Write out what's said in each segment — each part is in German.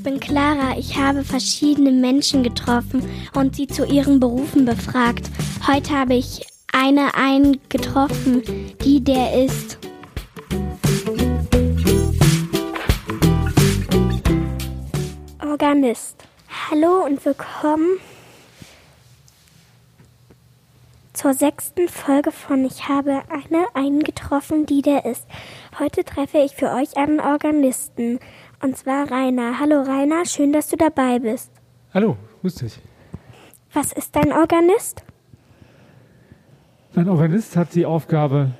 ich bin Clara. Ich habe verschiedene Menschen getroffen und sie zu ihren Berufen befragt. Heute habe ich eine einen getroffen, die der ist. Organist. Hallo und willkommen zur sechsten Folge von Ich habe eine einen getroffen, die der ist. Heute treffe ich für euch einen Organisten. Und zwar Rainer. Hallo Rainer, schön, dass du dabei bist. Hallo, grüß dich. Was ist dein Organist? Ein Organist hat die Aufgabe,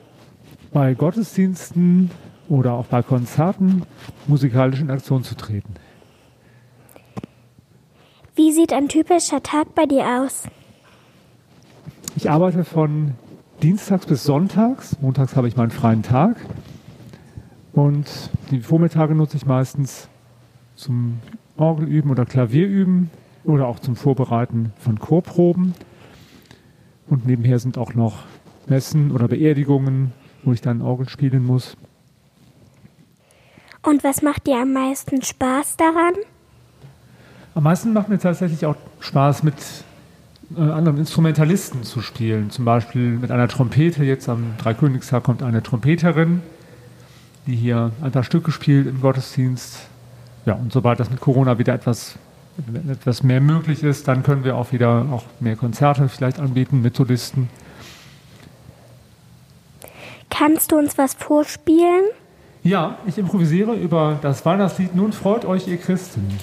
bei Gottesdiensten oder auch bei Konzerten musikalisch in Aktion zu treten. Wie sieht ein typischer Tag bei dir aus? Ich arbeite von Dienstags bis Sonntags. Montags habe ich meinen freien Tag. Und die Vormittage nutze ich meistens zum Orgelüben oder Klavierüben oder auch zum Vorbereiten von Chorproben. Und nebenher sind auch noch Messen oder Beerdigungen, wo ich dann Orgel spielen muss. Und was macht dir am meisten Spaß daran? Am meisten macht mir tatsächlich auch Spaß, mit äh, anderen Instrumentalisten zu spielen. Zum Beispiel mit einer Trompete. Jetzt am Dreikönigstag kommt eine Trompeterin, die hier ein paar Stücke spielt im Gottesdienst. Ja, und sobald das mit Corona wieder etwas, etwas mehr möglich ist, dann können wir auch wieder auch mehr Konzerte vielleicht anbieten mit Solisten. Kannst du uns was vorspielen? Ja, ich improvisiere über das Weihnachtslied Nun freut euch, ihr Christen.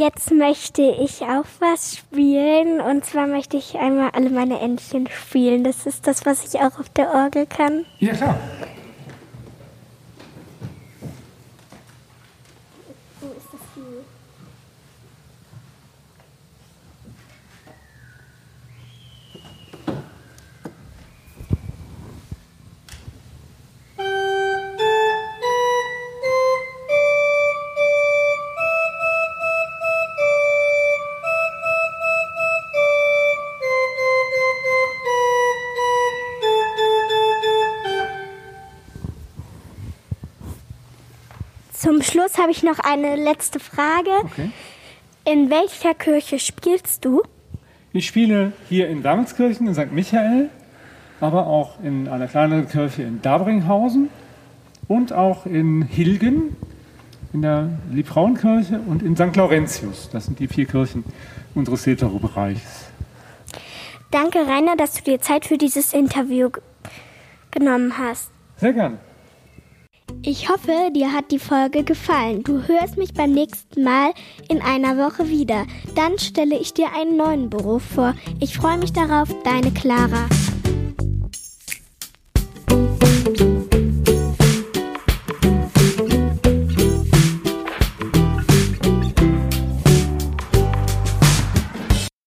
Jetzt möchte ich auch was spielen. Und zwar möchte ich einmal alle meine Entchen spielen. Das ist das, was ich auch auf der Orgel kann. Ja, klar. Zum Schluss habe ich noch eine letzte Frage. Okay. In welcher Kirche spielst du? Ich spiele hier in Wermelskirchen in St. Michael, aber auch in einer kleineren Kirche in Dabringhausen und auch in Hilgen in der Liebfrauenkirche und in St. Laurentius. Das sind die vier Kirchen unseres Setero-Bereichs. Danke, Rainer, dass du dir Zeit für dieses Interview genommen hast. Sehr gern. Ich hoffe, dir hat die Folge gefallen. Du hörst mich beim nächsten Mal in einer Woche wieder. Dann stelle ich dir einen neuen Beruf vor. Ich freue mich darauf, deine Clara.